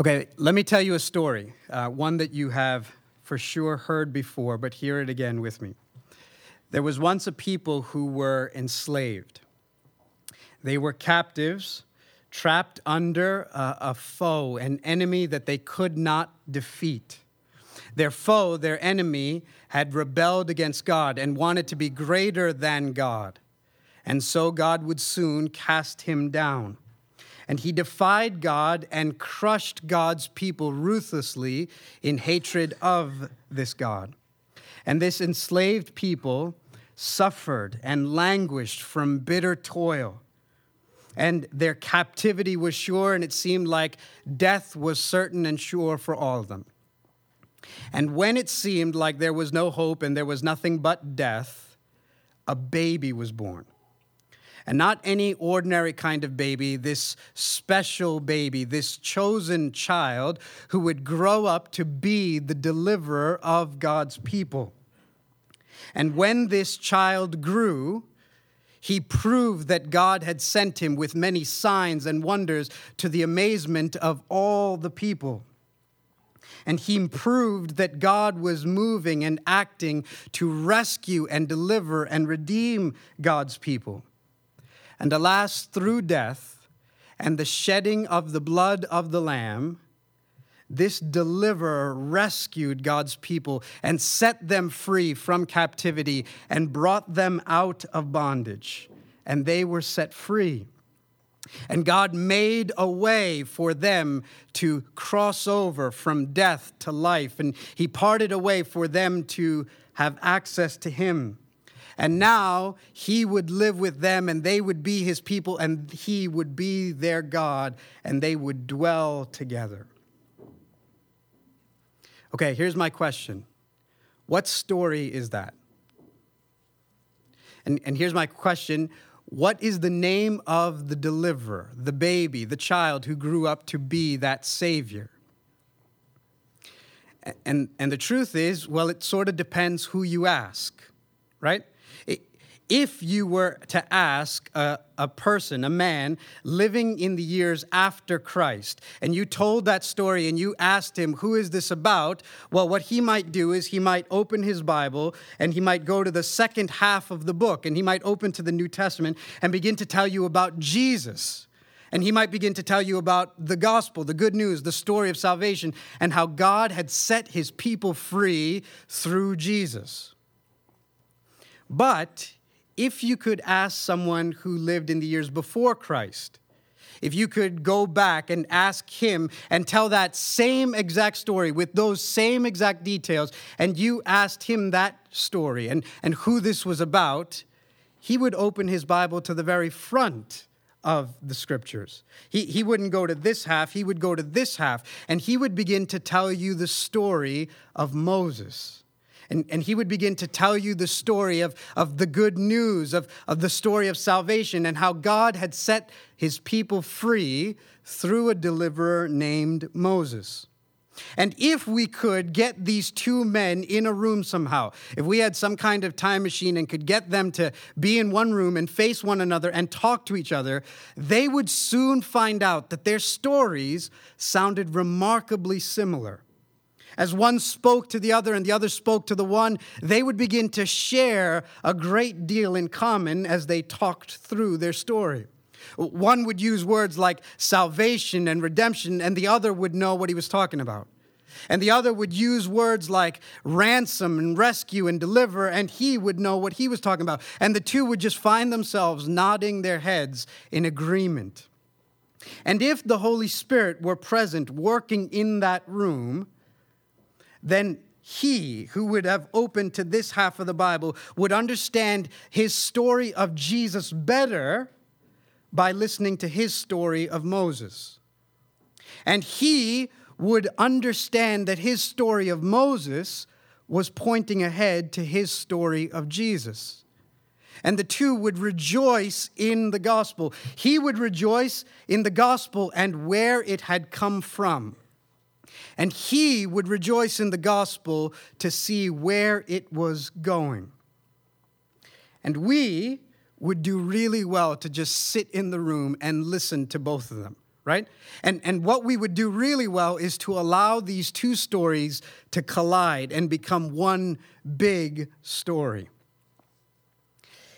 Okay, let me tell you a story, uh, one that you have for sure heard before, but hear it again with me. There was once a people who were enslaved. They were captives, trapped under a, a foe, an enemy that they could not defeat. Their foe, their enemy, had rebelled against God and wanted to be greater than God. And so God would soon cast him down. And he defied God and crushed God's people ruthlessly in hatred of this God. And this enslaved people suffered and languished from bitter toil. And their captivity was sure, and it seemed like death was certain and sure for all of them. And when it seemed like there was no hope and there was nothing but death, a baby was born. And not any ordinary kind of baby, this special baby, this chosen child who would grow up to be the deliverer of God's people. And when this child grew, he proved that God had sent him with many signs and wonders to the amazement of all the people. And he proved that God was moving and acting to rescue and deliver and redeem God's people. And alas, through death and the shedding of the blood of the Lamb, this deliverer rescued God's people and set them free from captivity and brought them out of bondage, and they were set free. And God made a way for them to cross over from death to life, and He parted a way for them to have access to Him. And now he would live with them, and they would be his people, and he would be their God, and they would dwell together. Okay, here's my question What story is that? And, and here's my question What is the name of the deliverer, the baby, the child who grew up to be that Savior? And, and the truth is, well, it sort of depends who you ask, right? If you were to ask a, a, person, a man living in the years after Christ, and you told that story and you asked him, Who is this about? Well, what he might do is he might open his Bible and he might go to the second half of the book and he might open to the New Testament and begin to tell you about Jesus. And he might begin to tell you about the gospel, the good news, the story of salvation, and how God had set his people free through Jesus. But if you could ask someone who lived in the years before Christ, if you could go back and ask him and tell that same exact story with those same exact details, and you asked him that story and, and who this was about, he would open his Bible to the very front of the scriptures. He, he wouldn't go to this half, he would go to this half, and he would begin to tell you the story of Moses. And, and he would begin to tell you the story of, of the good news, of, of the story of salvation, and how God had set his people free through a deliverer named Moses. And if we could get these two men in a room somehow, if we had some kind of time machine and could get them to be in one room and face one another and talk to each other, they would soon find out that their stories sounded remarkably similar as one spoke to the other and the other spoke to the one, they would begin to share a great deal in common as they talked through their story. One would use words like salvation and redemption, and the other would know what he was talking about. And the other would use words like ransom and rescue and deliver, and he would know what he was talking about. And the two would just find themselves nodding their heads in agreement. And if the Holy Spirit were present working in that room, then he who would have opened to this half of the Bible would understand his story of Jesus better by listening to his story of Moses. And he would understand that his story of Moses was pointing ahead to his story of Jesus. And the two would rejoice in the gospel. He would rejoice in the gospel and where it had come from and he would rejoice in the gospel to see where it was going. And we would do really well to just sit in the room and listen to both of them right? And, and what we would do really well is to allow these two stories to collide and become one big story.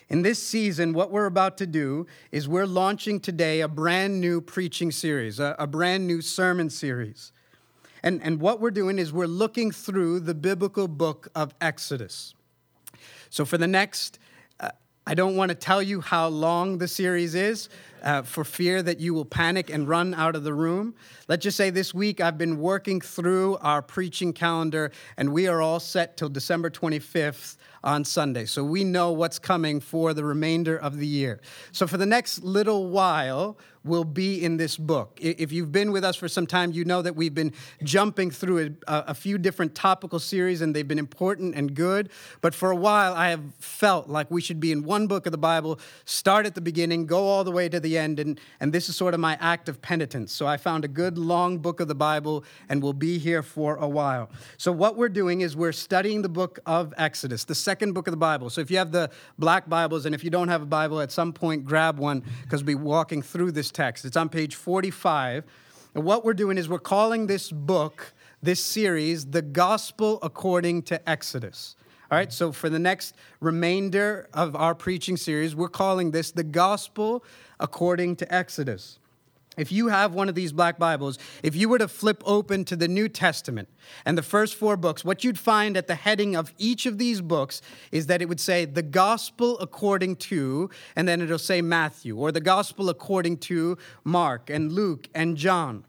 In this season, what we're about to do is we're launching today a brand new preaching series, a, a brand new sermon series. And, and what we're doing is we're looking through the biblical book of Exodus. So, for the next, uh, I don't want to tell you how long the series is uh, for fear that you will panic and run out of the room. Let's just say this week I've been working through our preaching calendar, and we are all set till December 25th on Sunday. So we know what's coming for the remainder of the year. So for the next little while, we'll be in this book. If you've been with us for some time, you know that we've been jumping through a, a, few different topical series and they've been important and good. But for a while, I have felt like we should be in one book of the Bible, start at the beginning, go all the way to the end. And, and this is sort of my act of penitence. So I found a good long book of the Bible and we'll be here for a while. So what we're doing is we're studying the book of Exodus, the second book of the Bible. So if you have the black Bibles and if you don't have a Bible, at some point grab one because we'll be walking through this text. It's on page 45. And what we're doing is we're calling this book, this series, The Gospel According to Exodus. All right, so for the next remainder of our preaching series, we're calling this The Gospel According to Exodus if you have one of these black Bibles, if you were to flip open to the New Testament and the first four books, what you'd find at the heading of each of these books is that it would say the gospel according to, and then it'll say Matthew, or the gospel according to Mark and Luke and John.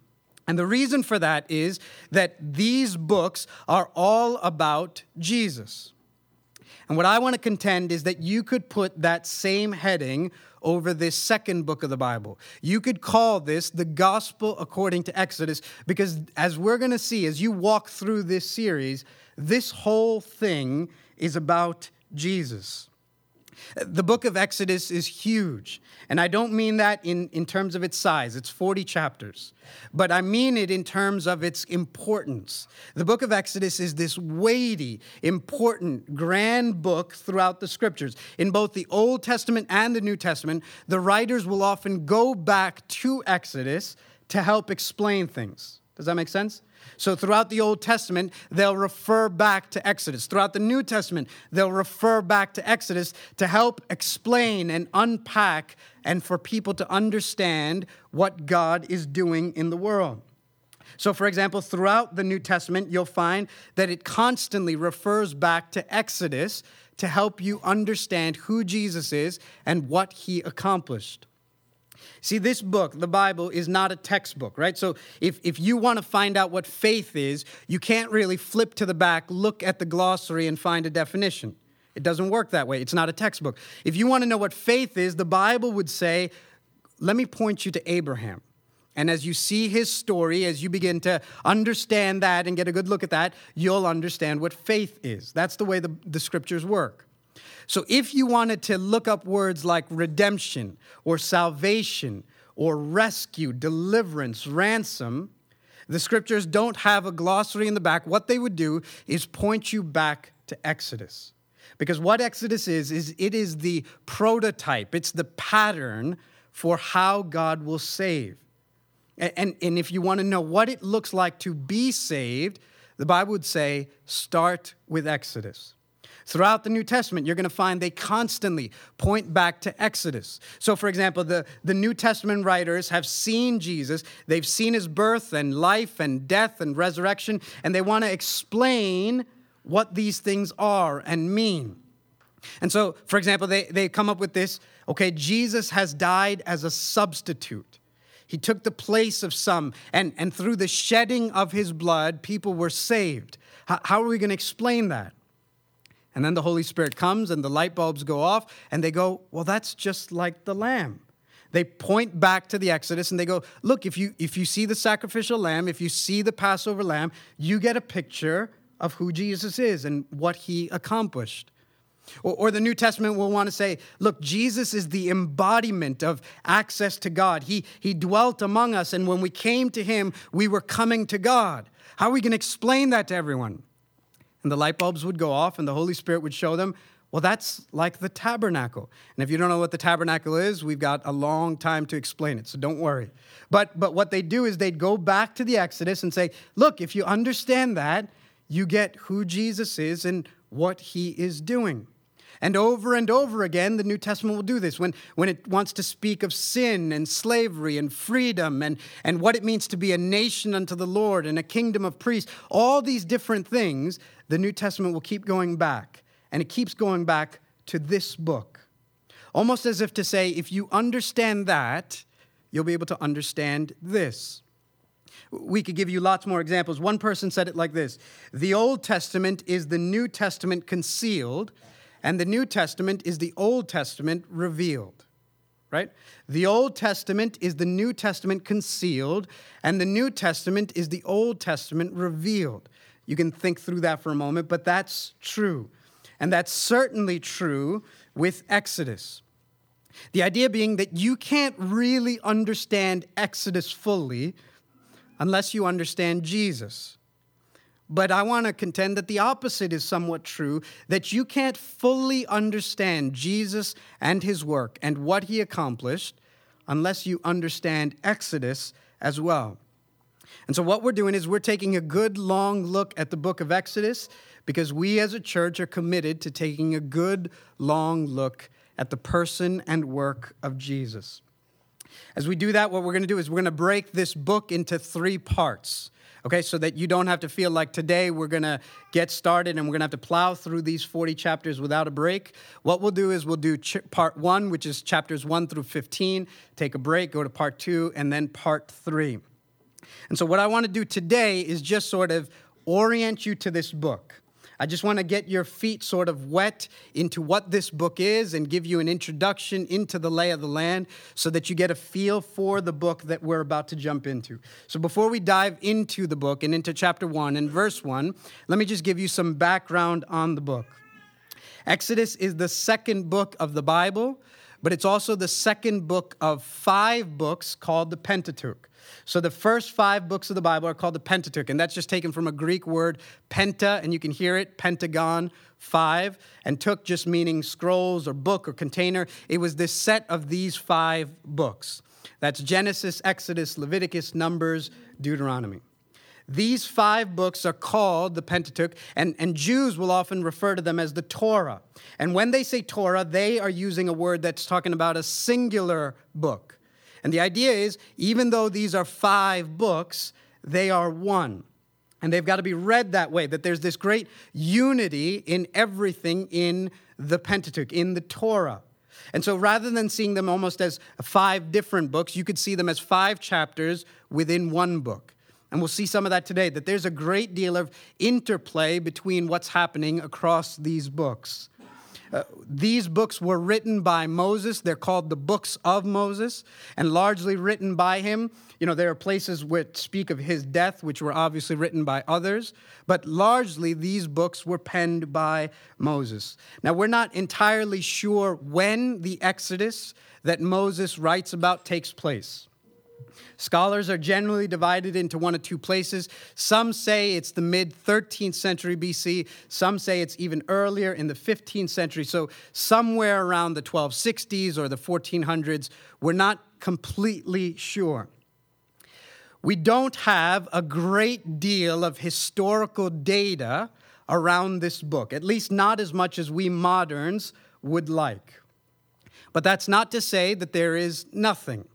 And the reason for that is that these books are all about Jesus. And what I want to contend is that you could put that same heading over this second book of the Bible. You could call this the gospel according to Exodus because, as we're going to see as you walk through this series, this whole thing is about Jesus. The book of Exodus is huge. And I don't mean that in, in terms of its size, it's 40 chapters, but I mean it in terms of its importance. The book of Exodus is this weighty, important, grand book throughout the scriptures. In both the Old Testament and the New Testament, the writers will often go back to Exodus to help explain things. Does that make sense? So, throughout the Old Testament, they'll refer back to Exodus. Throughout the New Testament, they'll refer back to Exodus to help explain and unpack and for people to understand what God is doing in the world. So, for example, throughout the New Testament, you'll find that it constantly refers back to Exodus to help you understand who Jesus is and what he accomplished. See, this book, the Bible, is not a textbook, right? So if, if you want to find out what faith is, you can't really flip to the back, look at the glossary, and find a definition. It doesn't work that way. It's not a textbook. If you want to know what faith is, the Bible would say, let me point you to Abraham. And as you see his story, as you begin to understand that and get a good look at that, you'll understand what faith is. That's the way the, the scriptures work. So if you wanted to look up words like redemption or salvation or rescue, deliverance, ransom, the scriptures don't have a glossary in the back. What they would do is point you back to Exodus. Because what Exodus is, is it is the prototype, it's the pattern for how God will save. And, and, and if you want to know what it looks like to be saved, the Bible would say, start with Exodus. Throughout the New Testament, you're going to find they constantly point back to Exodus. So, for example, the, the New Testament writers have seen Jesus, they've seen his birth and life and death and resurrection, and they want to explain what these things are and mean. And so, for example, they, they come up with this okay, Jesus has died as a substitute. He took the place of some, and, and through the shedding of his blood, people were saved. How, how are we going to explain that? And then the Holy Spirit comes and the light bulbs go off, and they go, Well, that's just like the lamb. They point back to the Exodus and they go, Look, if you, if you see the sacrificial lamb, if you see the Passover lamb, you get a picture of who Jesus is and what he accomplished. Or, or, the New Testament will want to say, look, Jesus is the embodiment of access to God. He, he dwelt among us, and when we came to him, we were coming to God. How are we going to explain that to everyone? And the light bulbs would go off and the Holy Spirit would show them, Well, that's like the tabernacle. And if you don't know what the tabernacle is, we've got a long time to explain it, so don't worry. But, but what they do is they'd go back to the Exodus and say, look, if you understand that, you get who Jesus is and what he is doing. And over and over again, the New Testament will do this. When, when it wants to speak of sin and slavery and freedom and, and what it means to be a nation unto the Lord and a kingdom of priests, all these different things, the New Testament will keep going back and it keeps going back to this book. Almost as if to say, if you understand that, you'll be able to understand this. We could give you lots more examples. One person said it like this The Old Testament is the New Testament concealed, and the New Testament is the Old Testament revealed. Right? The Old Testament is the New Testament concealed, and the New Testament is the Old Testament revealed. You can think through that for a moment, but that's true. And that's certainly true with Exodus. The idea being that you can't really understand Exodus fully unless you understand Jesus. But I want to contend that the opposite is somewhat true that you can't fully understand Jesus and his work and what he accomplished unless you understand Exodus as well. And so, what we're doing is we're taking a good long look at the book of Exodus because we as a church are committed to taking a good long look at the person and work of Jesus. As we do that, what we're going to do is we're going to break this book into three parts. Okay, so that you don't have to feel like today we're to get started and we're to have to plow through these 40 chapters without a break. What we'll do is we'll do ch- part one, which is chapters one through 15, take a break, go to part two, and then part three. And so, what I want to do today is just sort of orient you to this book. I just want to get your feet sort of wet into what this book is and give you an introduction into the lay of the land so that you get a feel for the book that we're about to jump into. So before we dive into the book and into chapter 1 and verse 1, let me just give you some background on the book. Exodus is the second book of the Bible, but it's also the second book of five books called the Pentateuch. So the first five books of the Bible are called the Pentateuch, and that's just taken from a Greek word, penta, and you can hear it, pentagon, five, and took just meaning scrolls or book or container. It was this set of these five books. That's Genesis, Exodus, Leviticus, Numbers, Deuteronomy. These five books are called the Pentateuch, and, and Jews will often refer to them as the Torah. And when they say Torah, they are using a word that's talking about a singular book. And the idea is, even though these are five books, they are one. And they've got to be read that way, that there's this great unity in everything in the Pentateuch, in the Torah. And so rather than seeing them almost as five different books, you could see them as five chapters within one book. And we'll see some of that today, that there's a great deal of interplay between what's happening across these books. Uh, these books were written by Moses. They're called the books of Moses and largely written by him. You know, there are places which speak of his death, which were obviously written by others, but largely these books were penned by Moses. Now, we're not entirely sure when the Exodus that Moses writes about takes place. Scholars are generally divided into one of two places. Some say it's the mid 13th century BC, some say it's even earlier in the 15th century. So, somewhere around the 1260s or the 1400s. We're not completely sure. We don't have a great deal of historical data around this book, at least not as much as we moderns would like. But that's not to say that there is nothing.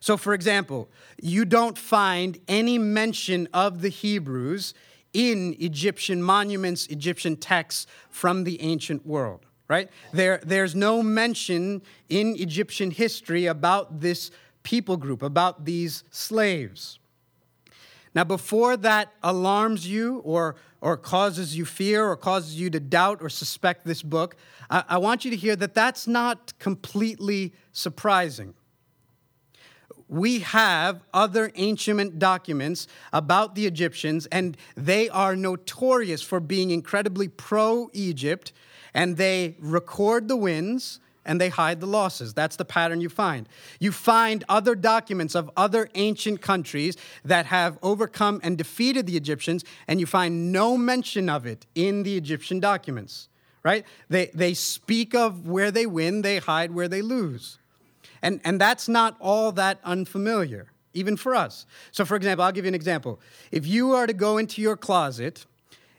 So, for example, you don't find any mention of the Hebrews in Egyptian monuments, Egyptian texts from the ancient world, right? There, there's no mention in Egyptian history about this people group, about these slaves. Now, before that alarms you or, or causes you fear or causes you to doubt or suspect this book, I, I want you to hear that that's not completely surprising we have other ancient documents about the Egyptians, and they are notorious for being incredibly pro Egypt, and they record the wins and they hide the losses. That's the pattern you find. You find other documents of other ancient countries that have overcome and defeated the Egyptians, and you find no mention of it in the Egyptian documents right? They, they speak of where they win, they hide where they lose. And, and that's not all that unfamiliar, even for us. So, for example, I'll give you an example. If you are to go into your closet,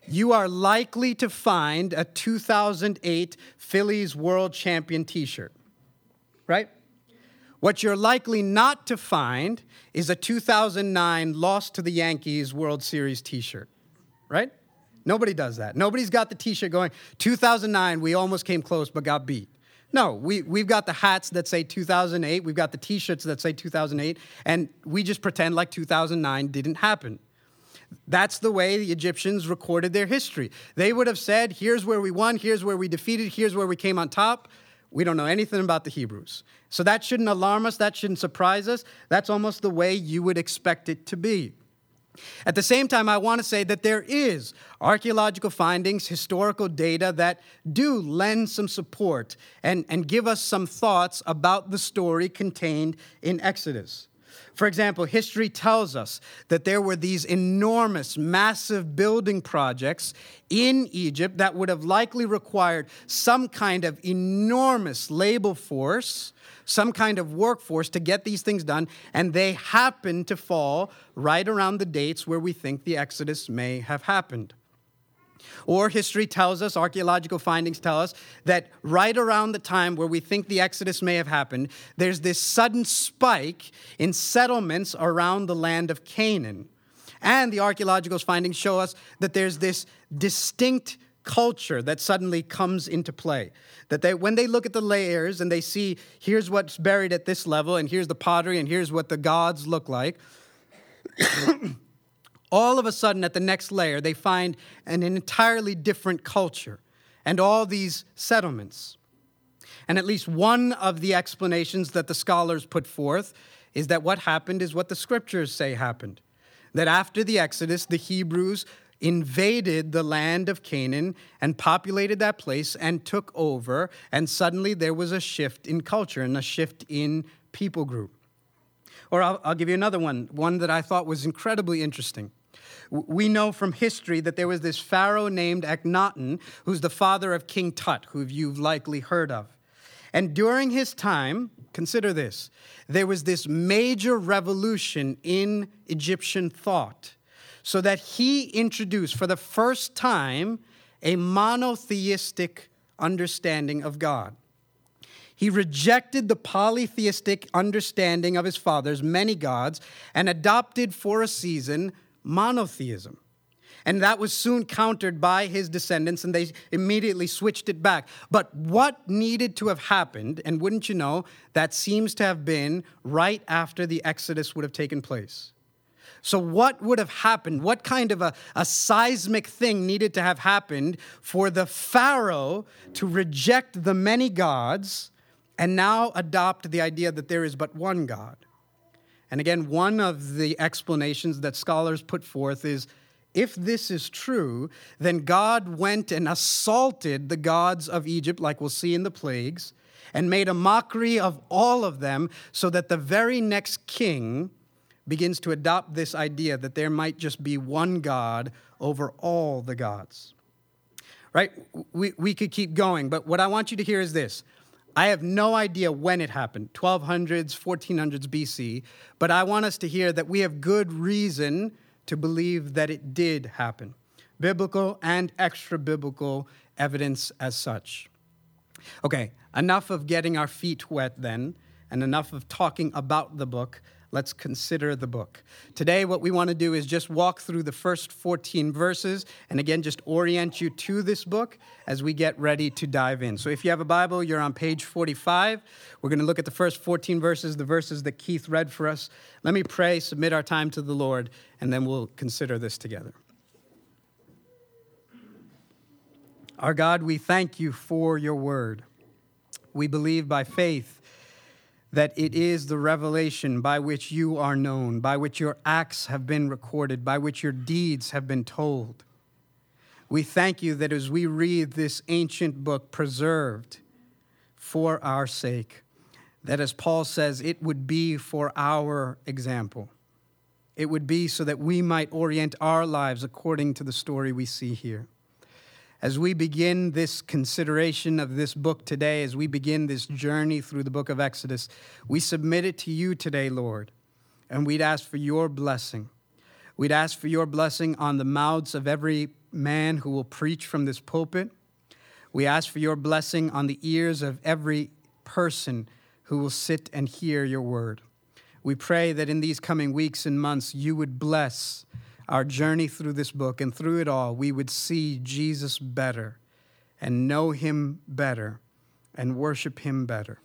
you are likely to find a 2008 Phillies World Champion t shirt, right? What you're likely not to find is a 2009 loss to the Yankees World Series t shirt, right? Nobody does that. Nobody's got the t shirt going, 2009, we almost came close but got beat. No, we, we've got the hats that say 2008, we've got the t shirts that say 2008, and we just pretend like 2009 didn't happen. That's the way the Egyptians recorded their history. They would have said, here's where we won, here's where we defeated, here's where we came on top. We don't know anything about the Hebrews. So that shouldn't alarm us, that shouldn't surprise us. That's almost the way you would expect it to be. At the same time, I want to say that there is archaeological findings, historical data that do lend some support and, and give us some thoughts about the story contained in Exodus. For example, history tells us that there were these enormous, massive building projects in Egypt that would have likely required some kind of enormous labor force, some kind of workforce to get these things done, and they happen to fall right around the dates where we think the Exodus may have happened. Or history tells us, archaeological findings tell us, that right around the time where we think the Exodus may have happened, there's this sudden spike in settlements around the land of Canaan. And the archaeological findings show us that there's this distinct culture that suddenly comes into play. That they, when they look at the layers and they see here's what's buried at this level, and here's the pottery, and here's what the gods look like, all of a sudden at the next layer, they find an entirely different culture and all these settlements. And at least one of the explanations that the scholars put forth is that what happened is what the scriptures say happened. That after the Exodus, the Hebrews invaded the land of Canaan and populated that place and took over, and suddenly there was a shift in culture and a shift in people group. Or I'll, I'll give you another one, one that I thought was incredibly interesting. We know from history that there was this pharaoh named Akhenaten, who's the father of King Tut, who you've likely heard of. And during his time, consider this, there was this major revolution in Egyptian thought, so that he introduced for the first time a monotheistic understanding of God. He rejected the polytheistic understanding of his father's many gods and adopted for a season monotheism. And that was soon countered by his descendants, and they immediately switched it back. But what needed to have happened, and wouldn't you know, that seems to have been right after the Exodus would have taken place. So, what would have happened? What kind of a, a seismic thing needed to have happened for the Pharaoh to reject the many gods and now adopt the idea that there is but one God? And again, one of the explanations that scholars put forth is if this is true, then God went and assaulted the gods of Egypt, like we'll see in the plagues, and made a mockery of all of them, so that the very next king begins to adopt this idea that there might just be one God over all the gods. Right? We, we could keep going, but what I want you to hear is this I have no idea when it happened, 1200s, 1400s BC, but I want us to hear that we have good reason to believe that it did happen. Biblical and extra biblical evidence as such. Okay, enough of getting our feet wet then, and enough of talking about the book let's consider the book. Today, what we want to do is just walk through the first 14 verses and again, just orient you to this book as we get ready to dive in. So, if you have a Bible, you're on page 45. We're going to look at the first 14 verses, the verses that Keith read for us. Let me pray, submit our time to the Lord, and then we'll consider this together. Our God, we thank you for your word. We believe by faith that it is the revelation by which you are known, by which your acts have been recorded, by which your deeds have been told. We thank you that as we read this ancient book preserved for our sake, that as Paul says, it would be for our example. It would be so that we might orient our lives according to the story we see here. As we begin this consideration of this book today, as we begin this journey through the book of Exodus, we submit it to you today, Lord, and we'd ask for your blessing. We'd ask for your blessing on the mouths of every man who will preach from this pulpit. We ask for your blessing on the ears of every person who will sit and hear your word. We pray that in these coming weeks and months, you would bless our journey through this book, and through it all, we would see Jesus better and know him better and worship him better.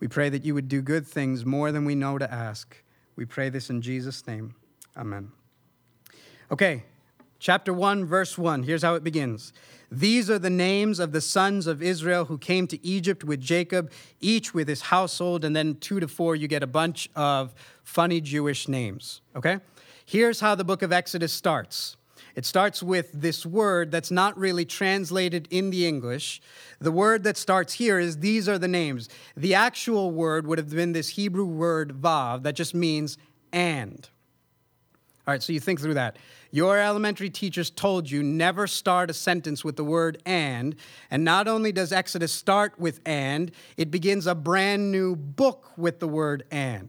We pray that you would do good things more than we know to ask. We pray this in Jesus' name. Amen. Okay, chapter 1, verse 1. Here's how it begins. These are the names of the sons of Israel who came to Egypt with Jacob, each with his household, and then two to four, you get a bunch of funny Jewish names. Okay? Here's how the book of Exodus starts. It starts with this word that's not really translated in the English. The word that starts here is these are the names. The actual word would have been this Hebrew word vav that just means and. All right, so you think through that. Your elementary teachers told you never start a sentence with the word and. And not only does Exodus start with and, it begins a brand new book with the word and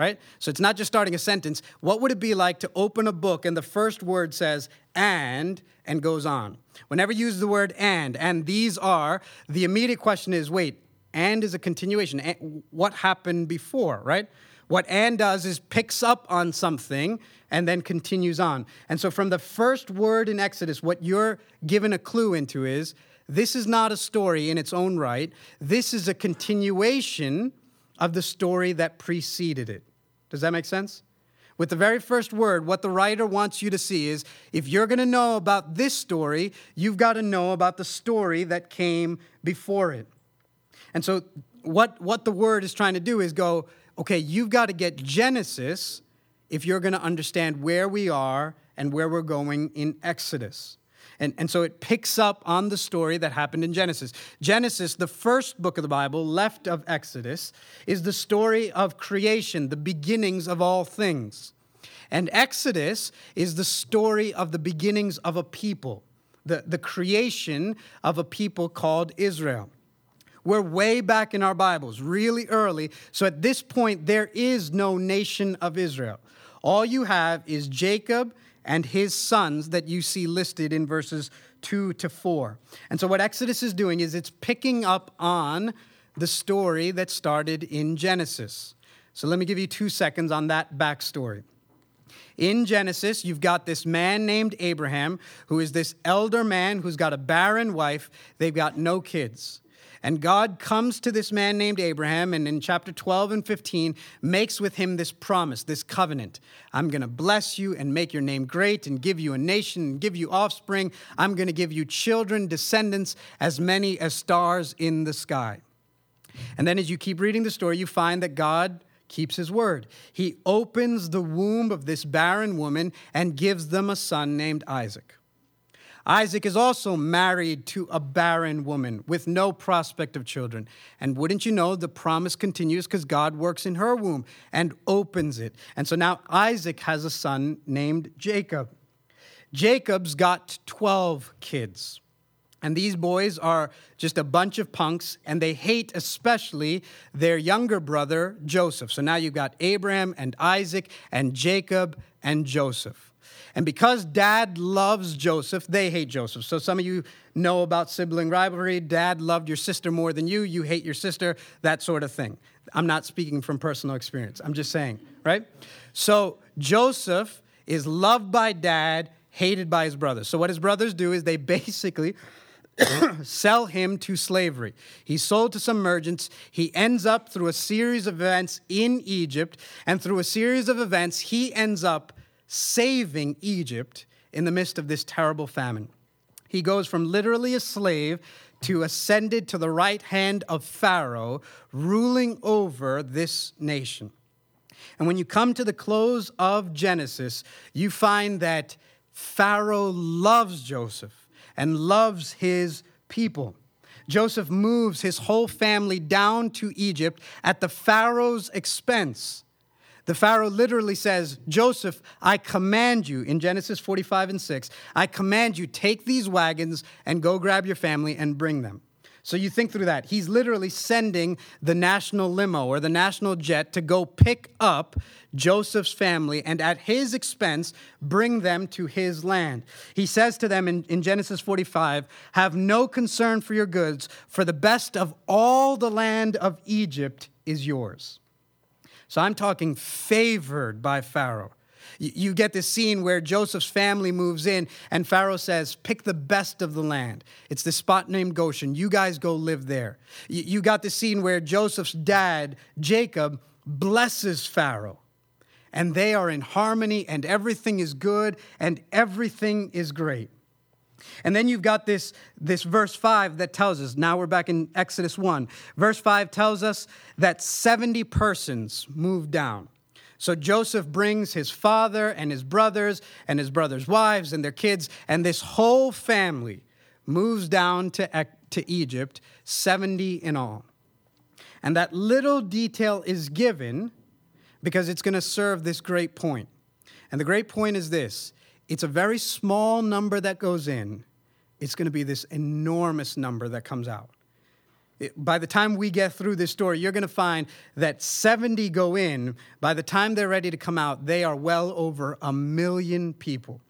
right? So it's not just starting a sentence. What would it be like to open a book and the first word says and and goes on? Whenever you use the word and, and these are, the immediate question is wait, and is a continuation. What happened before, right? What and does is picks up on something and then continues on. And so from the first word in Exodus, what you're given a clue into is this is not a story in its own right. This is a continuation of the story that preceded it. Does that make sense? With the very first word, what the writer wants you to see is if you're going to know about this story, you've got to know about the story that came before it. And so, what, what the word is trying to do is go, okay, you've got to get Genesis if you're going to understand where we are and where we're going in Exodus. And, and so it picks up on the story that happened in Genesis. Genesis, the first book of the Bible, left of Exodus, is the story of creation, the beginnings of all things. And Exodus is the story of the beginnings of a people, the, the creation of a people called Israel. We're way back in our Bibles, really early. So at this point, there is no nation of Israel. All you have is Jacob and his sons that you see listed in verses 2 to 4. And so, what Exodus is doing is it's picking up on the story that started in Genesis. So, let me give you two seconds on that backstory. In Genesis, you've got this man named Abraham, who is this elder man who's got a barren wife. They've got no kids. And God comes to this man named Abraham, and in chapter 12 and 15, makes with him this promise, this covenant. I'm going to bless you and make your name great and give you a nation and give you offspring. I'm going to give you children, descendants, as many as stars in the sky. And then as you keep reading the story, you find that God keeps his word. He opens the womb of this barren woman and gives them a son named Isaac. Isaac is also married to a barren woman with no prospect of children. And wouldn't you know, the promise continues because God works in her womb and opens it. And so now Isaac has a son named Jacob. Jacob's got 12 kids. And these boys are just a bunch of punks, and they hate especially their younger brother, Joseph. So now you've got Abraham and Isaac and Jacob and Joseph. And because dad loves Joseph, they hate Joseph. So some of you know about sibling rivalry. Dad loved your sister more than you, you hate your sister, that sort of thing. I'm not speaking from personal experience. I'm just saying, right? So Joseph is loved by dad, hated by his brothers. So what his brothers do is they basically sell him to slavery. He's sold to some merchants. He ends up through a series of events in Egypt, and through a series of events, he ends up saving Egypt in the midst of this terrible famine. He goes from literally a slave to ascended to the right hand of Pharaoh, ruling over this nation. And when you come to the close of Genesis, you find that Pharaoh loves Joseph and loves his people. Joseph moves his whole family down to Egypt at the Pharaoh's expense The Pharaoh literally says, Joseph, I command you, in Genesis 45 and 6, I command you, take these wagons and go grab your family and bring them. So you think through that. He's literally sending the national limo or the national jet to go pick up Joseph's family and at his expense bring them to his land. He says to them in, in Genesis 45 Have no concern for your goods, for the best of all the land of Egypt is yours. So I'm talking favored by Pharaoh. You get this scene where Joseph's family moves in, and Pharaoh says, Pick the best of the land. It's this spot named Goshen. You guys go live there. You got the scene where Joseph's dad, Jacob, blesses Pharaoh, and they are in harmony, and everything is good, and everything is great. And then you've got this, this verse 5 that tells us, now we're back in Exodus 1. Verse 5 tells us that 70 persons moved down. So Joseph brings his father and his brothers and his brothers' wives and their kids, and this whole family moves down to, to Egypt, 70 in all. And that little detail is given because it's going to serve this great point. And the great point is this it's a very small number that goes in, it's going to be this enormous number that comes out. It, by the time we get through this story, you're going to find that 70 go in. By the time they're ready to come out, they are well over a million people.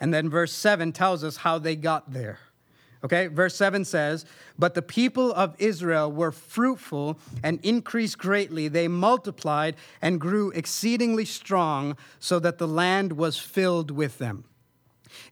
And then verse 7 tells us how they got there. Okay, verse 7 says, But the people of Israel were fruitful and increased greatly. They multiplied and grew exceedingly strong, so that the land was filled with them.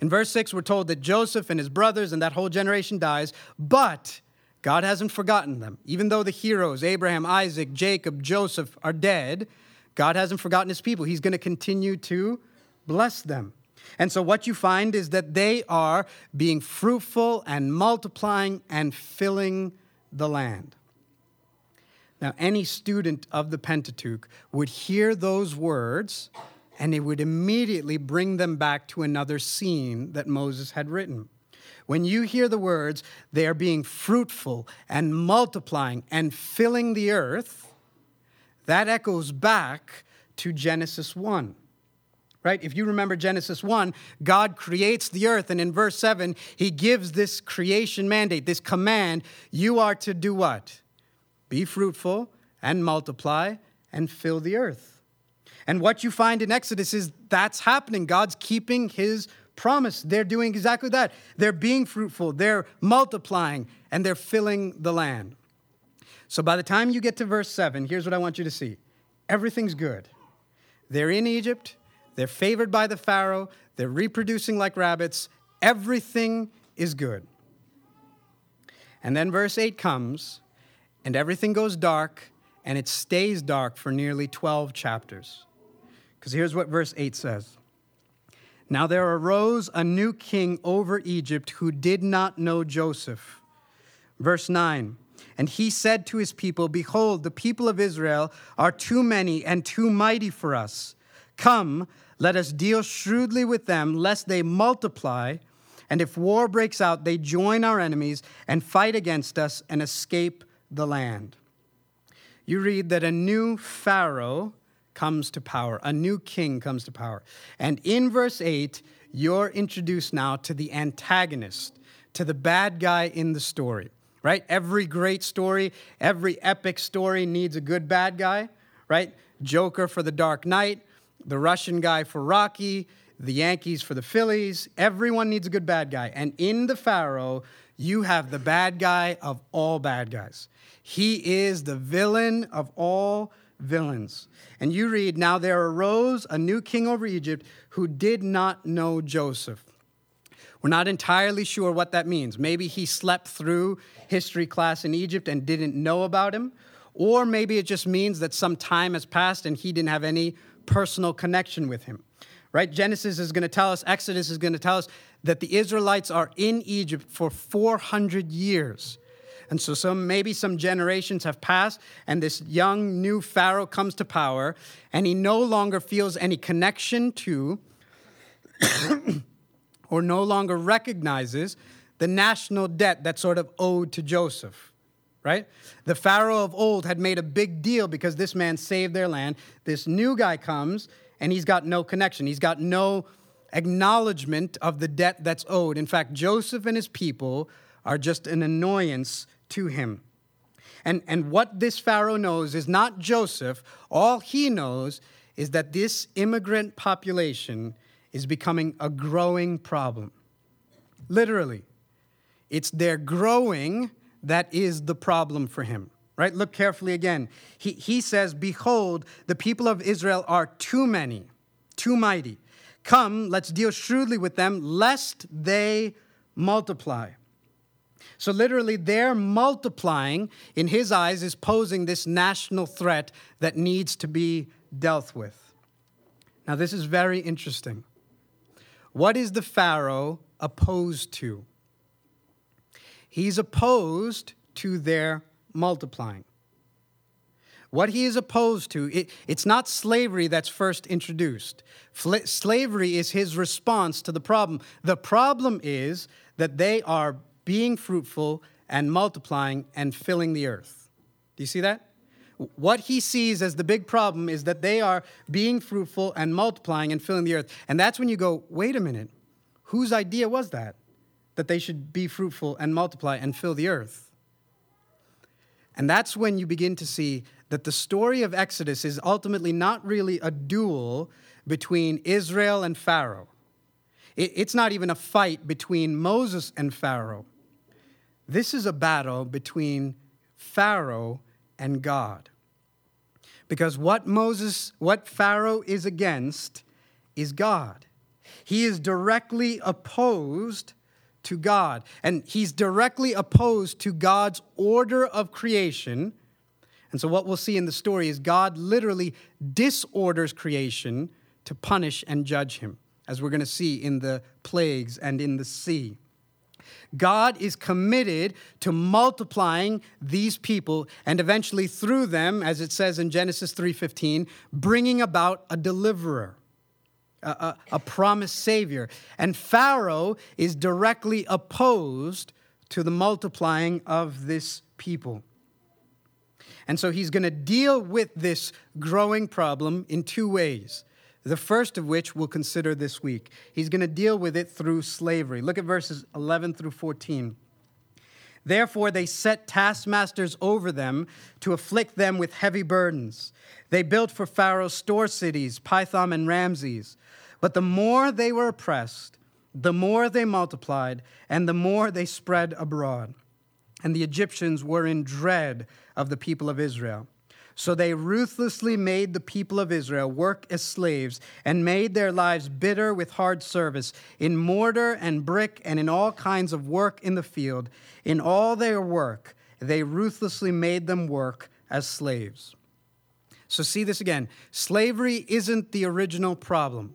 In verse 6, we're told that Joseph and his brothers and that whole generation dies, but God hasn't forgotten them. Even though the heroes, Abraham, Isaac, Jacob, Joseph, are dead, God hasn't forgotten his people. He's going to continue to bless them. And so, what you find is that they are being fruitful and multiplying and filling the land. Now, any student of the Pentateuch would hear those words and it would immediately bring them back to another scene that Moses had written. When you hear the words, they are being fruitful and multiplying and filling the earth, that echoes back to Genesis 1 right? If you remember Genesis 1, God creates the earth, and in verse 7, he gives this creation mandate, this command you are to do what? Be fruitful and multiply and fill the earth. And what you find in Exodus is that's happening. God's keeping his promise. They're doing exactly that. They're being fruitful, they're multiplying, and they're filling the land. So by the time you get to verse 7, here's what I want you to see everything's good. They're in Egypt, they're favored by the Pharaoh. They're reproducing like rabbits. Everything is good. And then verse 8 comes, and everything goes dark, and it stays dark for nearly 12 chapters. Because here's what verse 8 says Now there arose a new king over Egypt who did not know Joseph. Verse 9 And he said to his people, Behold, the people of Israel are too many and too mighty for us. Come, let us deal shrewdly with them, lest they multiply. And if war breaks out, they join our enemies and fight against us and escape the land. You read that a new Pharaoh comes to power, a new king comes to power. And in verse 8, you're introduced now to the antagonist, to the bad guy in the story, right? Every great story, every epic story needs a good bad guy, right? Joker for the Dark Knight, the Russian guy for Rocky, the Yankees for the Phillies. Everyone needs a good bad guy. And in the Pharaoh, you have the bad guy of all bad guys. He is the villain of all villains. And you read, Now there arose a new king over Egypt who did not know Joseph. We're not entirely sure what that means. Maybe he slept through history class in Egypt and didn't know about him. Or maybe it just means that some time has passed and he didn't have any personal connection with him. Right? Genesis is going to tell us, Exodus is going to tell us that the Israelites are in Egypt for 400 years. And so some maybe some generations have passed and this young new pharaoh comes to power and he no longer feels any connection to or no longer recognizes the national debt that's sort of owed to Joseph right? The Pharaoh of old had made a big deal because this man saved their land. This new guy comes and he's got no connection. He's got no acknowledgement of the debt that's owed. In fact, Joseph and his people are just an annoyance to him. And, and what this Pharaoh knows is not Joseph. All he knows is that this immigrant population is becoming a growing problem. Literally, it's their growing that is the problem for him. Right? Look carefully again. He, he says, Behold, the people of Israel are too many, too mighty. Come, let's deal shrewdly with them, lest they multiply. So, literally, their multiplying in his eyes is posing this national threat that needs to be dealt with. Now, this is very interesting. What is the Pharaoh opposed to? He's opposed to their multiplying. What he is opposed to, it, it's not slavery that's first introduced. Slavery is his response to the problem. The problem is that they are being fruitful and multiplying and filling the earth. Do you see that? What he sees as the big problem is that they are being fruitful and multiplying and filling the earth. And that's when you go, wait a minute, whose idea was that? That they should be fruitful and multiply and fill the earth. And that's when you begin to see that the story of Exodus is ultimately not really a duel between Israel and Pharaoh. It's not even a fight between Moses and Pharaoh. This is a battle between Pharaoh and God. Because what Moses, what Pharaoh is against is God. He is directly opposed to God. And he's directly opposed to God's order of creation. And so, what we'll see in the story is God literally disorders creation to punish and judge him, as we're going to see in the plagues and in the sea. God is committed to multiplying these people and eventually through them as it says in Genesis 3:15 bringing about a deliverer a, a, a promised savior. And Pharaoh is directly opposed to the multiplying of this people. And so he's going to deal with this growing problem in two ways the first of which we'll consider this week. He's going to deal with it through slavery. Look at verses 11 through 14. Therefore, they set taskmasters over them to afflict them with heavy burdens. They built for Pharaoh store cities, Pithom and Ramses. But the more they were oppressed, the more they multiplied, and the more they spread abroad. And the Egyptians were in dread of the people of Israel. So they ruthlessly made the people of Israel work as slaves and made their lives bitter with hard service in mortar and brick and in all kinds of work in the field. In all their work, they ruthlessly made them work as slaves. So, see this again. Slavery isn't the original problem.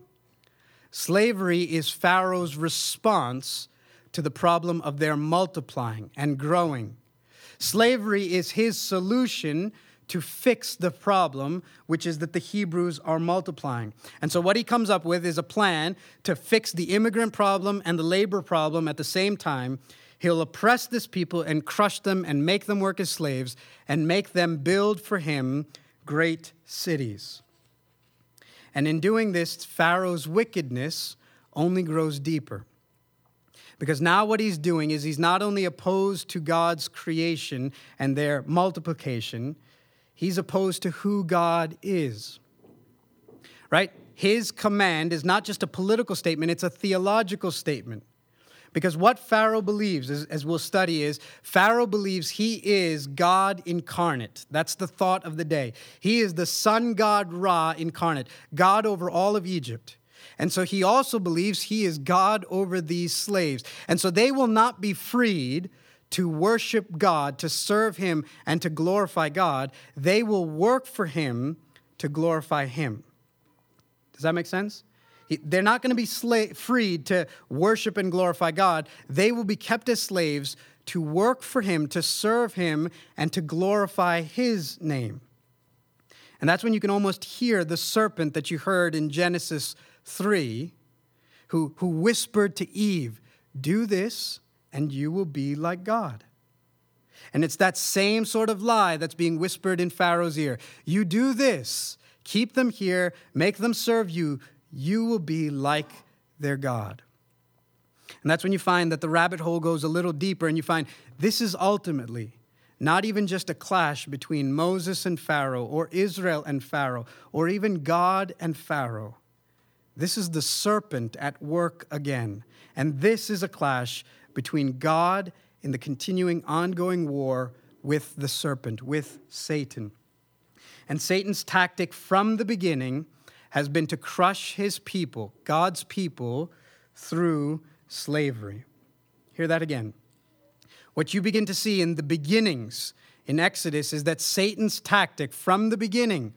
Slavery is Pharaoh's response to the problem of their multiplying and growing. Slavery is his solution to fix the problem, which is that the Hebrews are multiplying. And so, what he comes up with is a plan to fix the immigrant problem and the labor problem at the same time. He'll oppress this people and crush them and make them work as slaves and make them build for him great cities. And in doing this, Pharaoh's wickedness only grows deeper. Because now what he's doing is he's not only opposed to God's creation and their multiplication, He's opposed to who God is. Right? His command is not just a political statement, it's a theological statement. Because what Pharaoh believes, as, as, we'll study, is Pharaoh believes he is God incarnate. That's the thought of the day. He is the sun god Ra incarnate, God over all of Egypt. And so he also believes he is God over these slaves. And so they will not be freed to worship God, to serve Him, and to glorify God, they will work for Him to glorify Him. Does that make sense? They're not going to be sla- freed to worship and glorify God. They will be kept as slaves to work for Him, to serve Him, and to glorify His name. And that's when you can almost hear the serpent that you heard in Genesis 3, who, who whispered to Eve, Do this, and you will be like God. And it's that same sort of lie that's being whispered in Pharaoh's ear. You do this, keep them here, make them serve you, you will be like their God. And that's when you find that the rabbit hole goes a little deeper and you find this is ultimately not even just a clash between Moses and Pharaoh, or Israel and Pharaoh, or even God and Pharaoh. This is the serpent at work again. And this is a clash between God and the continuing ongoing war with the serpent, with Satan. And Satan's tactic from the beginning has been to crush his people, God's people, through slavery. Hear that again. What you begin to see in the beginnings in Exodus is that Satan's tactic from the beginning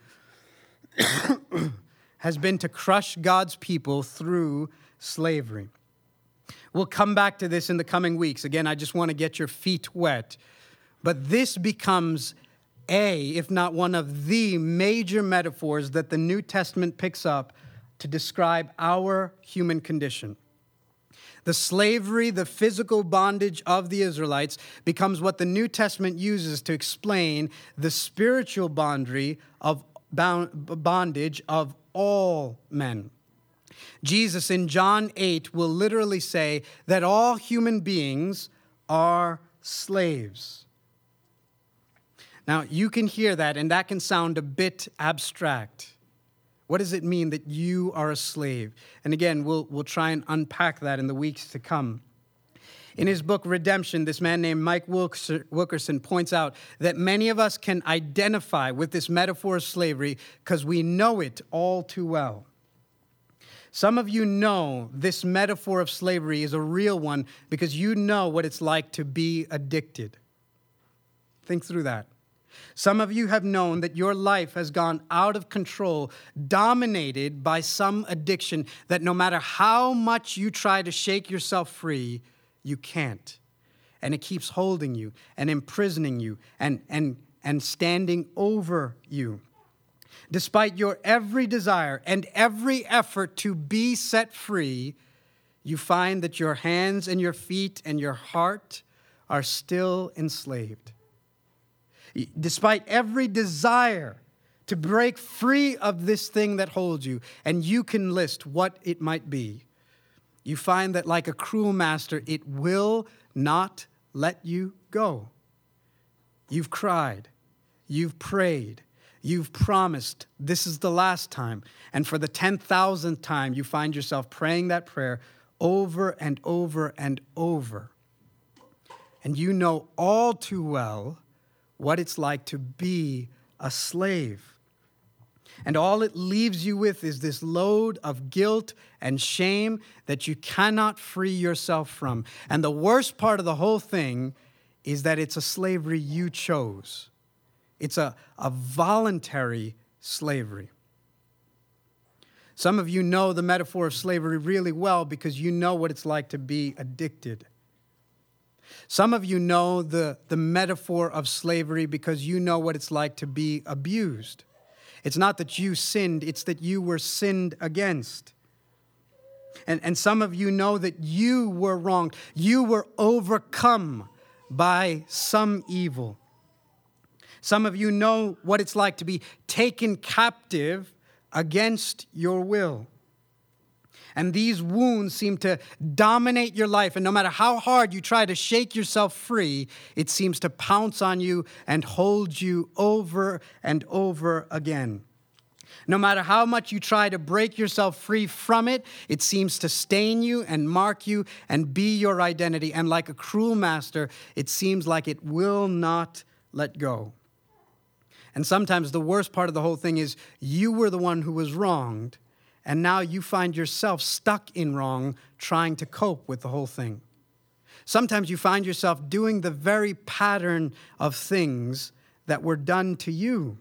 has been to crush God's people through slavery. We'll come back to this in the coming weeks. Again, I just want to get your feet wet. But this becomes a, if not one of the major metaphors that the New Testament picks up to describe our human condition. The slavery, the physical bondage of the Israelites becomes what the New Testament uses to explain the spiritual bondage of bondage of all men. Jesus in John 8 will literally say that all human beings are slaves. Now, you can hear that, and that can sound a bit abstract. What does it mean that you are a slave? And again, we'll, we'll try and unpack that in the weeks to come. In his book Redemption, this man named Mike Wilkerson points out that many of us can identify with this metaphor of slavery because we know it all too well. Some of you know this metaphor of slavery is a real one because you know what it's like to be addicted. Think through that. Some of you have known that your life has gone out of control, dominated by some addiction that no matter how much you try to shake yourself free, you can't. And it keeps holding you and imprisoning you and, and, and standing over you. Despite your every desire and every effort to be set free, you find that your hands and your feet and your heart are still enslaved. Despite every desire to break free of this thing that holds you, and you can list what it might be, you find that, like a cruel master, it will not let you go. You've cried, you've prayed, you've promised this is the last time, and for the 10,000th time, you find yourself praying that prayer over and over and over. And you know all too well what it's like to be a slave. And all it leaves you with is this load of guilt and shame that you cannot free yourself from. And the worst part of the whole thing is that it's a slavery you chose, it's a, a voluntary slavery. Some of you know the metaphor of slavery really well because you know what it's like to be addicted. Some of you know the, the metaphor of slavery because you know what it's like to be abused. It's not that you sinned, it's that you were sinned against. And, and some of you know that you were wronged. You were overcome by some evil. Some of you know what it's like to be taken captive against your will. And these wounds seem to dominate your life. And no matter how hard you try to shake yourself free, it seems to pounce on you and hold you over and over again. No matter how much you try to break yourself free from it, it seems to stain you and mark you and be your identity. And like a cruel master, it seems like it will not let go. And sometimes the worst part of the whole thing is you were the one who was wronged, and now you find yourself stuck in wrong trying to cope with the whole thing. Sometimes you find yourself doing the very pattern of things that were done to you.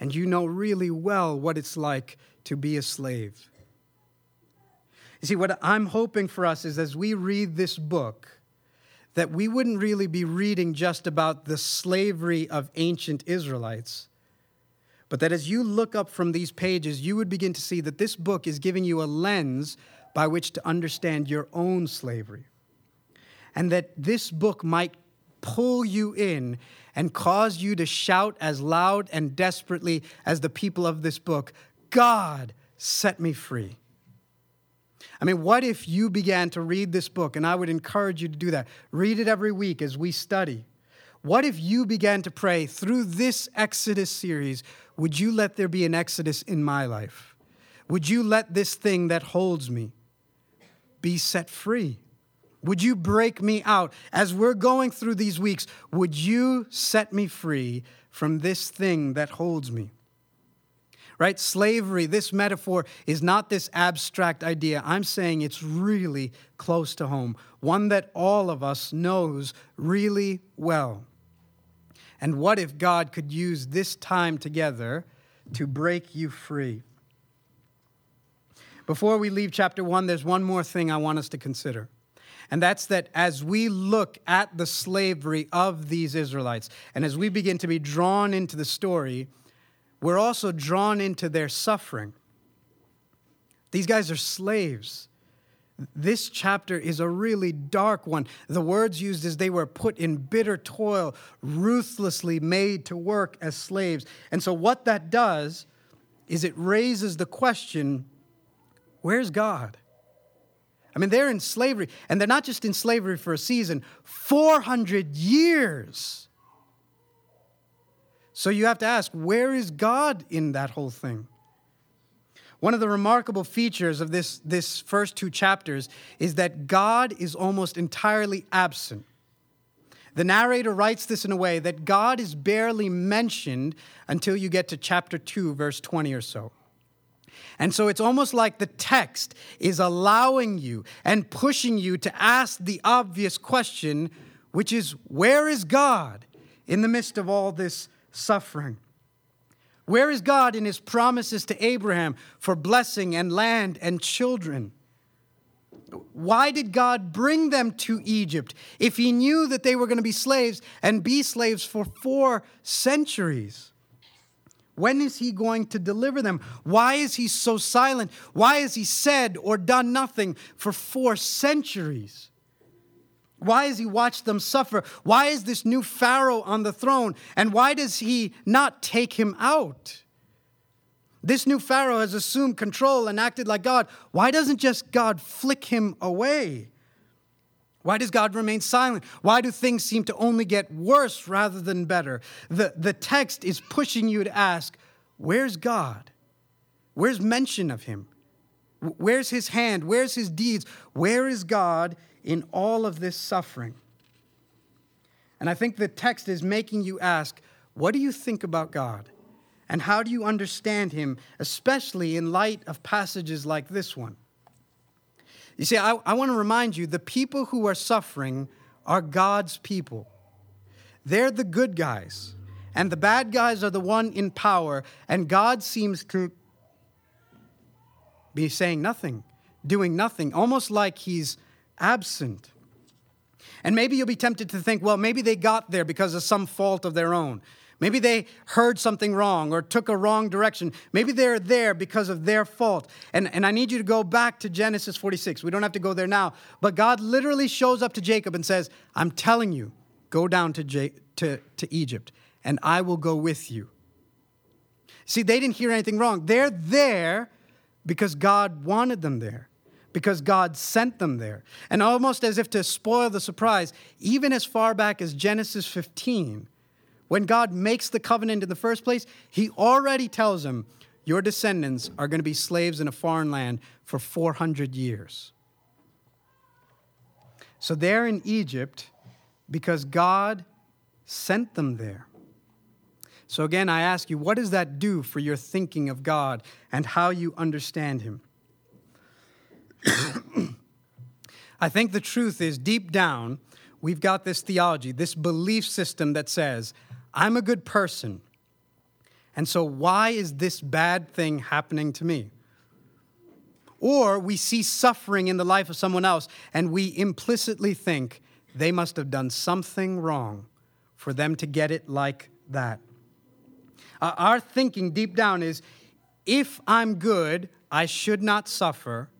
And you know really well what it's like to be a slave. You see, what I'm hoping for us is as we read this book, that we wouldn't really be reading just about the slavery of ancient Israelites but that as you look up from these pages, you would begin to see that this book is giving you a lens by which to understand your own slavery. And that this book might pull you in and cause you to shout as loud and desperately as the people of this book God, set me free. I mean, what if you began to read this book? And I would encourage you to do that. Read it every week as we study. What if you began to pray through this Exodus series? Would you let there be an Exodus in my life? Would you let this thing that holds me be set free? Would you break me out? As we're going through these weeks, would you set me free from this thing that holds me? Right? Slavery, this metaphor is not this abstract idea. I'm saying it's really close to home, one that all of us knows really well. And what if God could use this time together to break you free? Before we leave chapter 1, there's one more thing I want us to consider. And that's that as we look at the slavery of these Israelites, and as we begin to be drawn into the story, we're also drawn into their suffering. These guys are slaves. This chapter is a really dark one. The words used is they were put in bitter toil, ruthlessly made to work as slaves. And so, what that does is it raises the question where's God? I mean, they're in slavery, and they're not just in slavery for a season, 400 years. So you have to ask, where is God in that whole thing? One of the remarkable features of this, this first two chapters is that God is almost entirely absent. The narrator writes this in a way that God is barely mentioned until you get to chapter 2, verse 20 or so. And so it's almost like the text is allowing you and pushing you to ask the obvious question, which is where is God in the midst of all this suffering? Where is God in his promises to Abraham for blessing and land and children? Why did God bring them to Egypt if he knew that they were going to be slaves and be slaves for four centuries? When is he going to deliver them? Why is he so silent? Why has he said or done nothing for four centuries? Why has he watched them suffer? Why is this new Pharaoh on the throne? And why does he not take him out? This new Pharaoh has assumed control and acted like God. Why doesn't just God flick him away? Why does God remain silent? Why do things seem to only get worse rather than better? The, the text is pushing you to ask, where's God? Where's mention of him? Where's his hand? Where's his deeds? Where is God in all of this suffering? And I think the text is making you ask, what do you think about God? And how do you understand him, especially in light of passages like this one? You see, I, I want to remind you the people who are suffering are God's people. They're the good guys, and the bad guys are the one in power, and God seems to be saying nothing, doing nothing, almost like he's absent. And maybe you'll be tempted to think, well, maybe they got there because of some fault of their own. Maybe they heard something wrong or took a wrong direction. Maybe they're there because of their fault. And, and I need you to go back to Genesis 46. We don't have to go there now. But God literally shows up to Jacob and says, I'm telling you, go down to, J- to, to Egypt, and I will go with you. See, they didn't hear anything wrong. They're there because God wanted them there, because God sent them there. And almost as if to spoil the surprise, even as far back as Genesis 15, when God makes the covenant in the first place, he already tells them, Your descendants are going to be slaves in a foreign land for 400 years. So they're in Egypt because God sent them there. So again, I ask you, what does that do for your thinking of God and how you understand Him? I think the truth is deep down, we've got this theology, this belief system that says, I'm a good person. And so, why is this bad thing happening to me? Or we see suffering in the life of someone else and we implicitly think they must have done something wrong for them to get it like that. Uh, our thinking deep down is if I'm good, I should not suffer.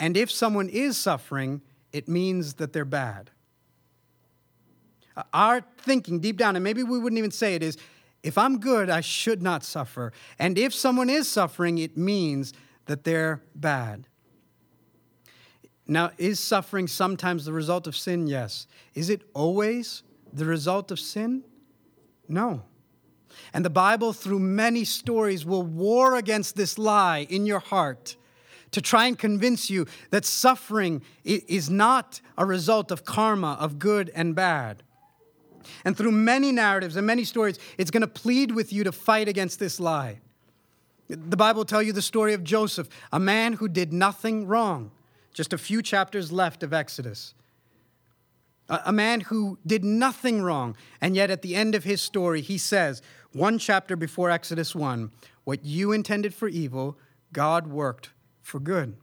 And if someone is suffering, it means that they're bad. Uh, our thinking deep down, and maybe we wouldn't even say it, is if I'm good, I should not suffer. And if someone is suffering, it means that they're bad. Now, is suffering sometimes the result of sin? Yes. Is it always the result of sin? No. And the Bible, through many stories, will war against this lie in your heart to try and convince you that suffering is not a result of karma, of good and bad. And through many narratives and many stories, it's going to plead with you to fight against this lie. The Bible will tell you the story of Joseph, a man who did nothing wrong. Just a few chapters left of Exodus. A man who did nothing wrong, and yet at the end of his story, he says, one chapter before Exodus 1, what you intended for evil, God worked for good.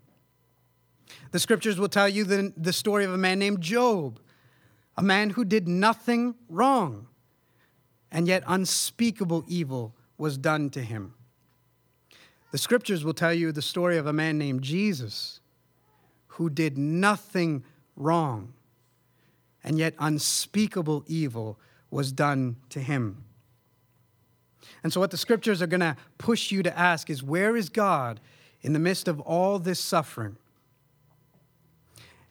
The scriptures will tell you the, the story of a man named Job, a man who did nothing wrong, and yet unspeakable evil was done to him. The scriptures will tell you the story of a man named Jesus who did nothing wrong, and yet unspeakable evil was done to him. And so, what the scriptures are going to push you to ask is where is God in the midst of all this suffering?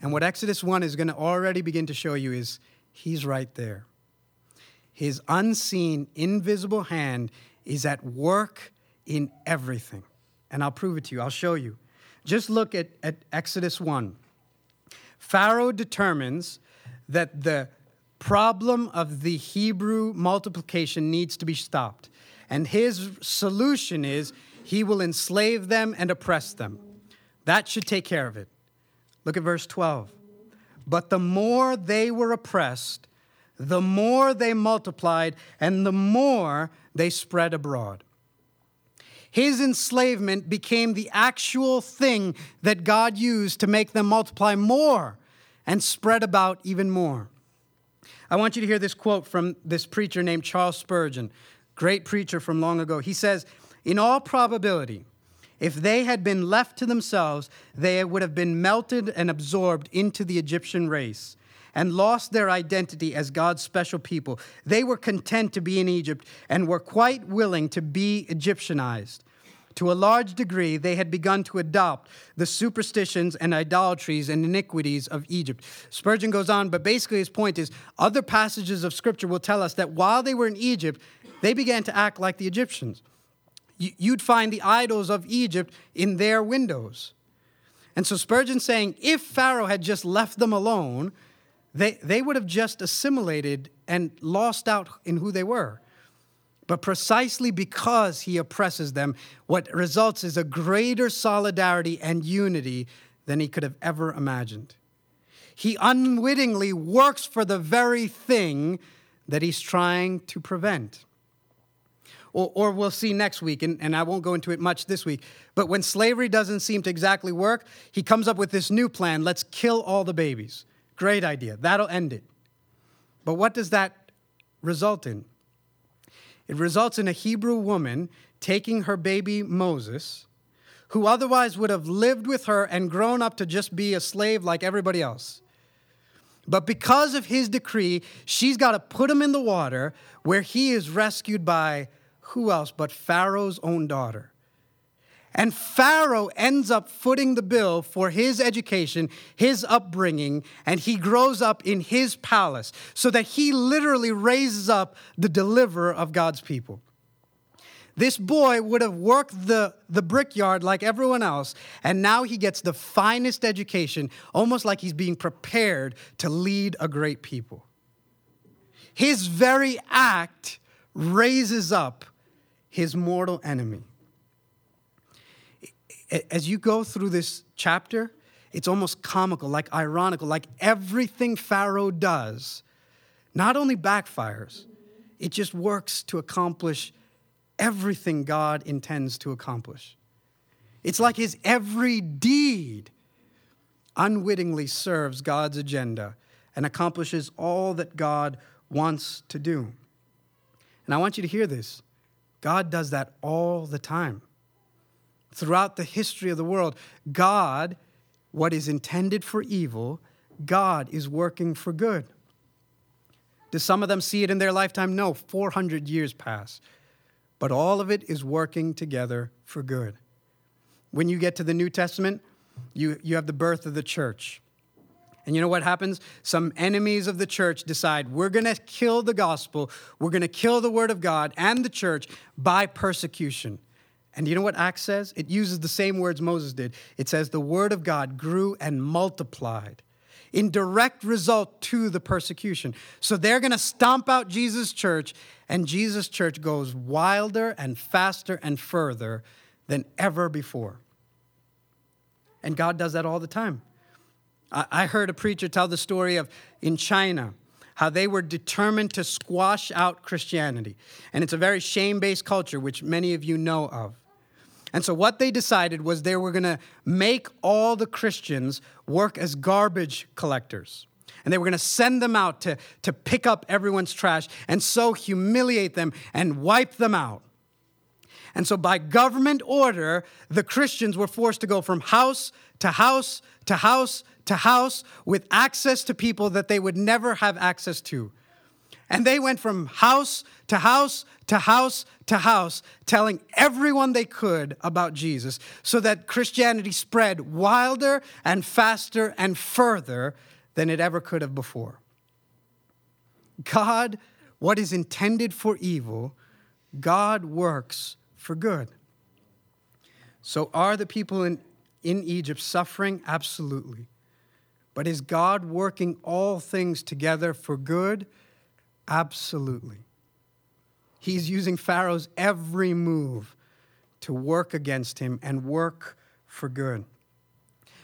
And what Exodus 1 is going to already begin to show you is He's right there. His unseen, invisible hand is at work in everything. And I'll prove it to you, I'll show you. Just look at, at Exodus 1. Pharaoh determines that the problem of the Hebrew multiplication needs to be stopped. And his solution is he will enslave them and oppress them. That should take care of it. Look at verse 12. But the more they were oppressed, the more they multiplied, and the more they spread abroad. His enslavement became the actual thing that God used to make them multiply more and spread about even more. I want you to hear this quote from this preacher named Charles Spurgeon, great preacher from long ago. He says, In all probability, if they had been left to themselves, they would have been melted and absorbed into the Egyptian race and lost their identity as God's special people. They were content to be in Egypt and were quite willing to be Egyptianized. To a large degree, they had begun to adopt the superstitions and idolatries and iniquities of Egypt. Spurgeon goes on, but basically his point is other passages of Scripture will tell us that while they were in Egypt, they began to act like the Egyptians you'd find the idols of Egypt in their windows. And so Spurgeon's saying if Pharaoh had just left them alone, they, they would have just assimilated and lost out in who they were. But precisely because he oppresses them, what results is a greater solidarity and unity than he could have ever imagined. He unwittingly works for the very thing that he's trying to prevent. Or, or we'll see next week, and, and I won't go into it much this week. But when slavery doesn't seem to exactly work, he comes up with this new plan let's kill all the babies. Great idea. That'll end it. But what does that result in? It results in a Hebrew woman taking her baby Moses, who otherwise would have lived with her and grown up to just be a slave like everybody else. But because of his decree, she's got to put him in the water where he is rescued by who else but Pharaoh's own daughter? And Pharaoh ends up footing the bill for his education, his upbringing, and he grows up in his palace so that he literally raises up the deliverer of God's people. This boy would have worked the, the brickyard like everyone else, and now he gets the finest education, almost like he's being prepared to lead a great people. His very act raises up his mortal enemy. As you go through this chapter, it's almost comical, like ironical, like everything Pharaoh does not only backfires, it just works to accomplish everything God intends to accomplish. It's like his every deed unwittingly serves God's agenda and accomplishes all that God wants to do. And I want you to hear this. God does that all the time. Throughout the history of the world, God, what is intended for evil, God is working for good. Do some of them see it in their lifetime? No, 400 years pass. But all of it is working together for good. When you get to the New Testament, you, you have the birth of the church. And you know what happens? Some enemies of the church decide we're going to kill the gospel, we're going to kill the word of God and the church by persecution. And you know what Acts says? It uses the same words Moses did. It says the word of God grew and multiplied in direct result to the persecution. So they're going to stomp out Jesus' church, and Jesus' church goes wilder and faster and further than ever before. And God does that all the time. I heard a preacher tell the story of in China how they were determined to squash out Christianity. And it's a very shame based culture, which many of you know of. And so, what they decided was they were going to make all the Christians work as garbage collectors. And they were going to send them out to, to pick up everyone's trash and so humiliate them and wipe them out. And so, by government order, the Christians were forced to go from house to house to house to house with access to people that they would never have access to. And they went from house to house to house to house, telling everyone they could about Jesus, so that Christianity spread wilder and faster and further than it ever could have before. God, what is intended for evil, God works for good. So, are the people in, in Egypt suffering? Absolutely. But is God working all things together for good? Absolutely. He's using Pharaoh's every move to work against him and work for good.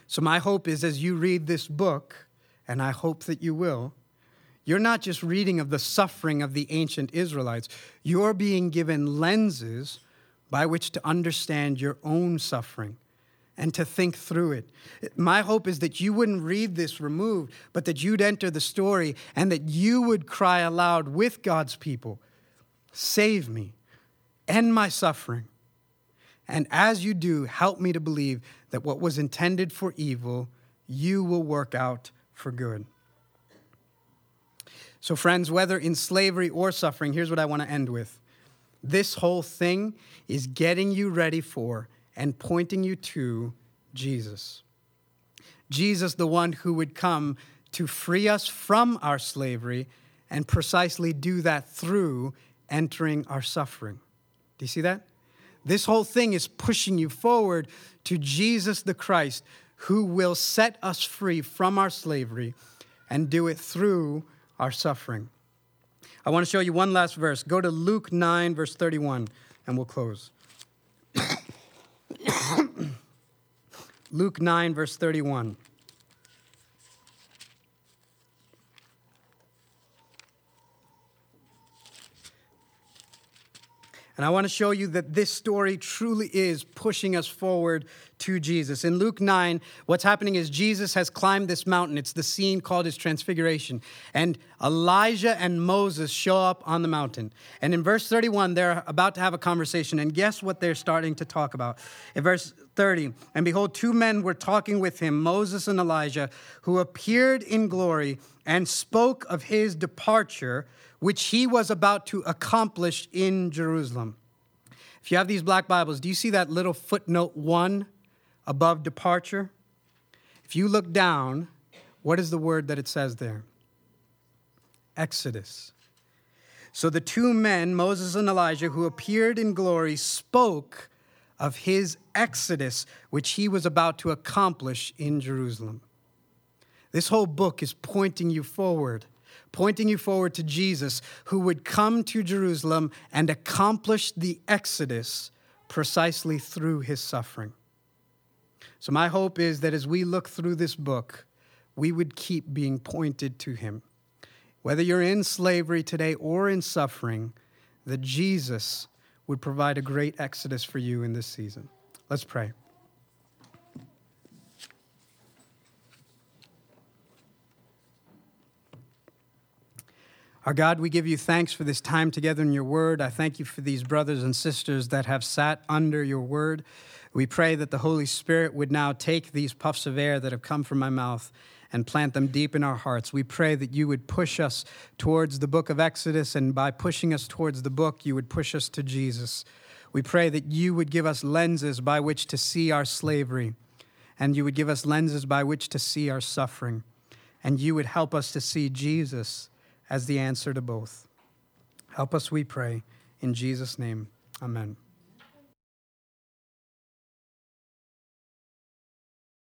So, my hope is as you read this book, and I hope that you will, you're not just reading of the suffering of the ancient Israelites, you're being given lenses by which to understand your own suffering and to think through it. My hope is that you wouldn't read this removed, but that you'd enter the story and that you would cry aloud with God's people Save me, end my suffering. And as you do, help me to believe that what was intended for evil, you will work out for good. So, friends, whether in slavery or suffering, here's what I want to end with. This whole thing is getting you ready for and pointing you to Jesus. Jesus, the one who would come to free us from our slavery and precisely do that through entering our suffering. Do you see that? This whole thing is pushing you forward to Jesus the Christ, who will set us free from our slavery and do it through our suffering. I want to show you one last verse. Go to Luke 9, verse 31, and we'll close. Luke 9, verse 31. And I want to show you that this story truly is pushing us forward to Jesus. In Luke 9, what's happening is Jesus has climbed this mountain. It's the scene called his transfiguration. And Elijah and Moses show up on the mountain. And in verse 31, they're about to have a conversation. And guess what they're starting to talk about? In verse 30, and behold, two men were talking with him, Moses and Elijah, who appeared in glory and spoke of his departure which he was about to accomplish in Jerusalem. If you have these black Bibles, do you see that little footnote one above departure? If you look down, what is the word that it says there? Exodus. So the two men, Moses and Elijah, who appeared in glory, spoke of his exodus, which he was about to accomplish in Jerusalem. This whole book is pointing you forward pointing you forward to Jesus, who would come to Jerusalem and accomplish the Exodus precisely through his suffering. So, my hope is that as we look through this book, we would keep being pointed to him. Whether you're in slavery today or in suffering, that Jesus would provide a great exodus for you in this season. Let's pray. Our God, we give you thanks for this time together in your word. I thank you for these brothers and sisters that have sat under your word. We pray that the Holy Spirit would now take these puffs of air that have come from my mouth and plant them deep in our hearts. We pray that you would push us towards the book of Exodus, and by pushing us towards the book, you would push us to Jesus. We pray that you would give us lenses by which to see our slavery, and you would give us lenses by which to see our suffering, and you would help us to see Jesus as the answer to both. Help us, we pray. In Jesus' name, amen.